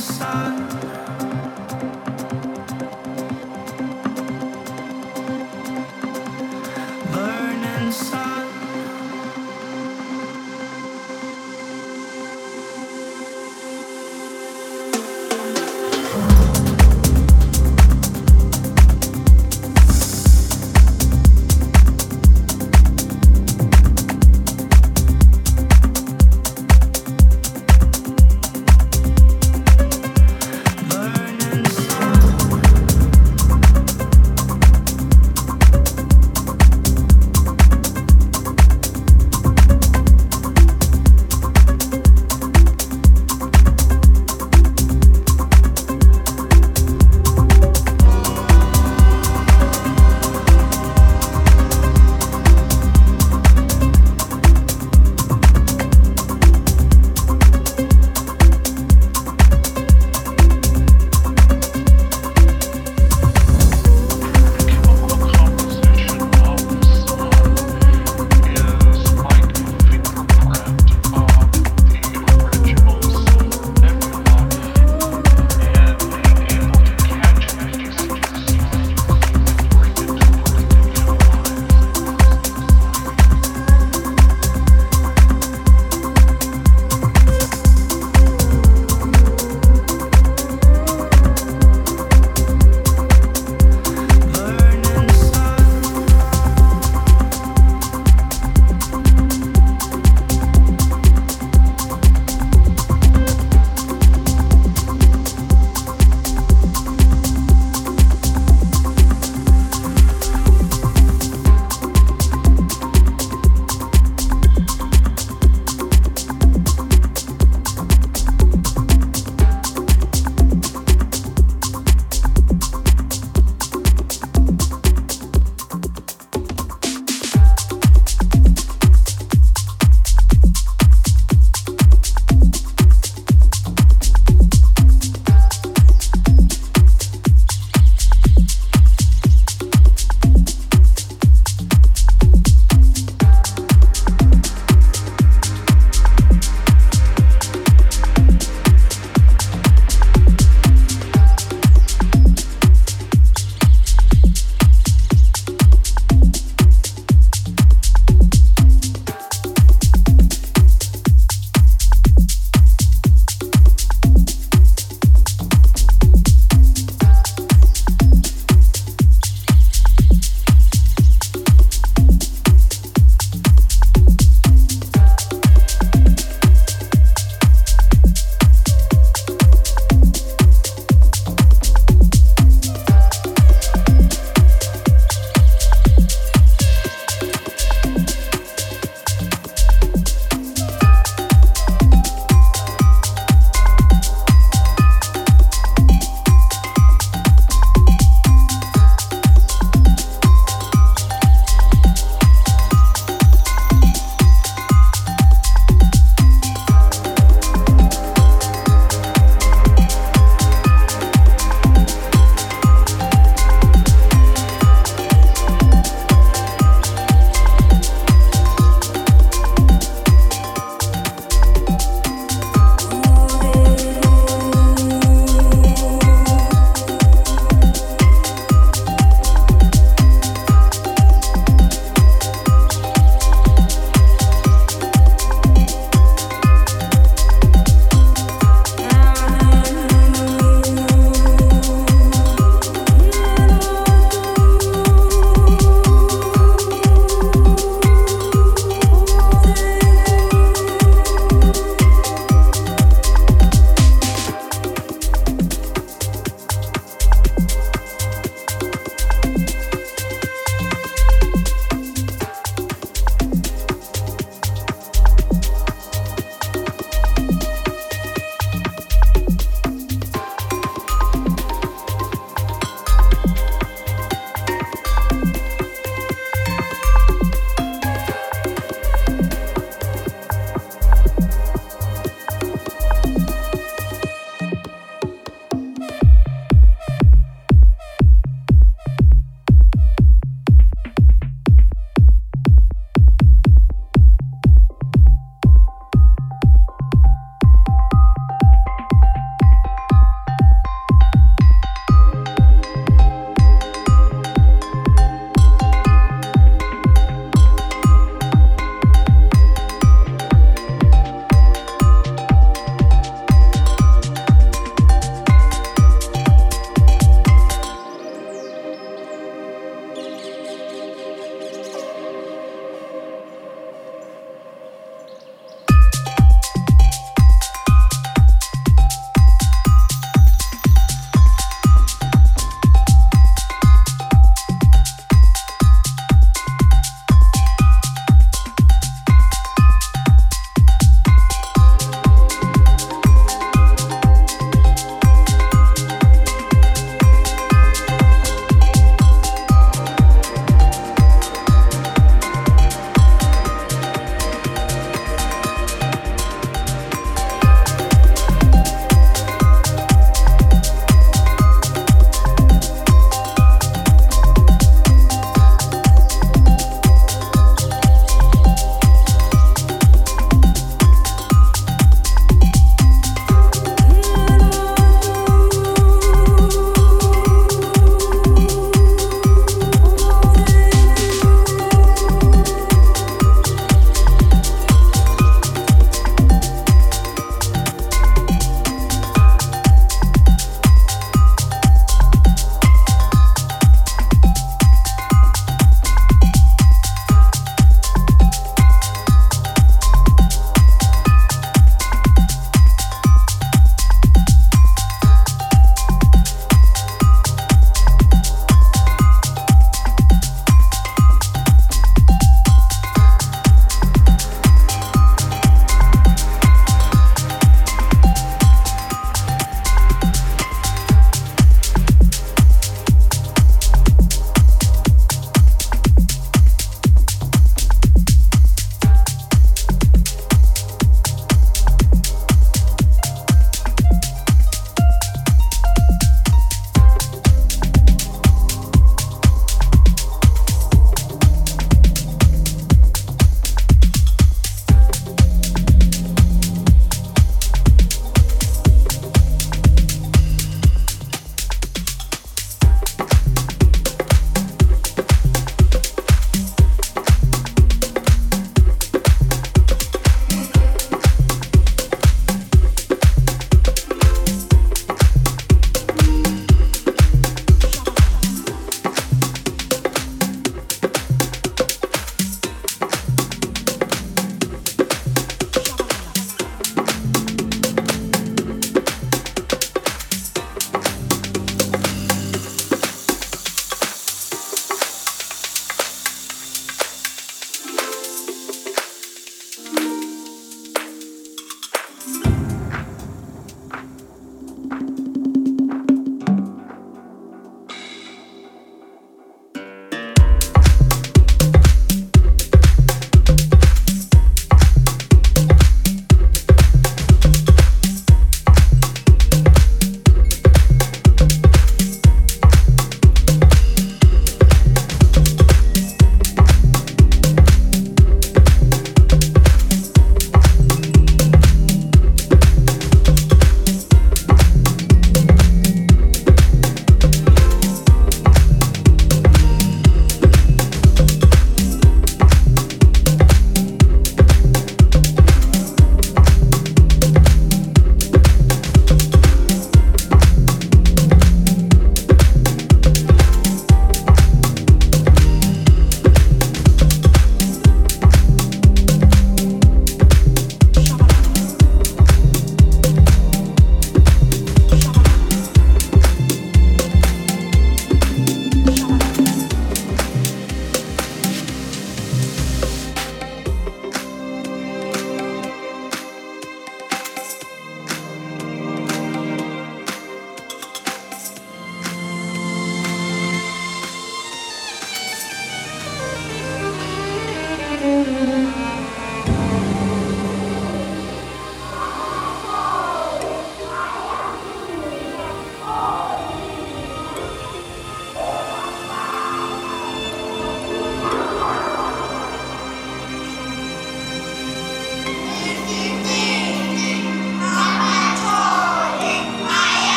sun.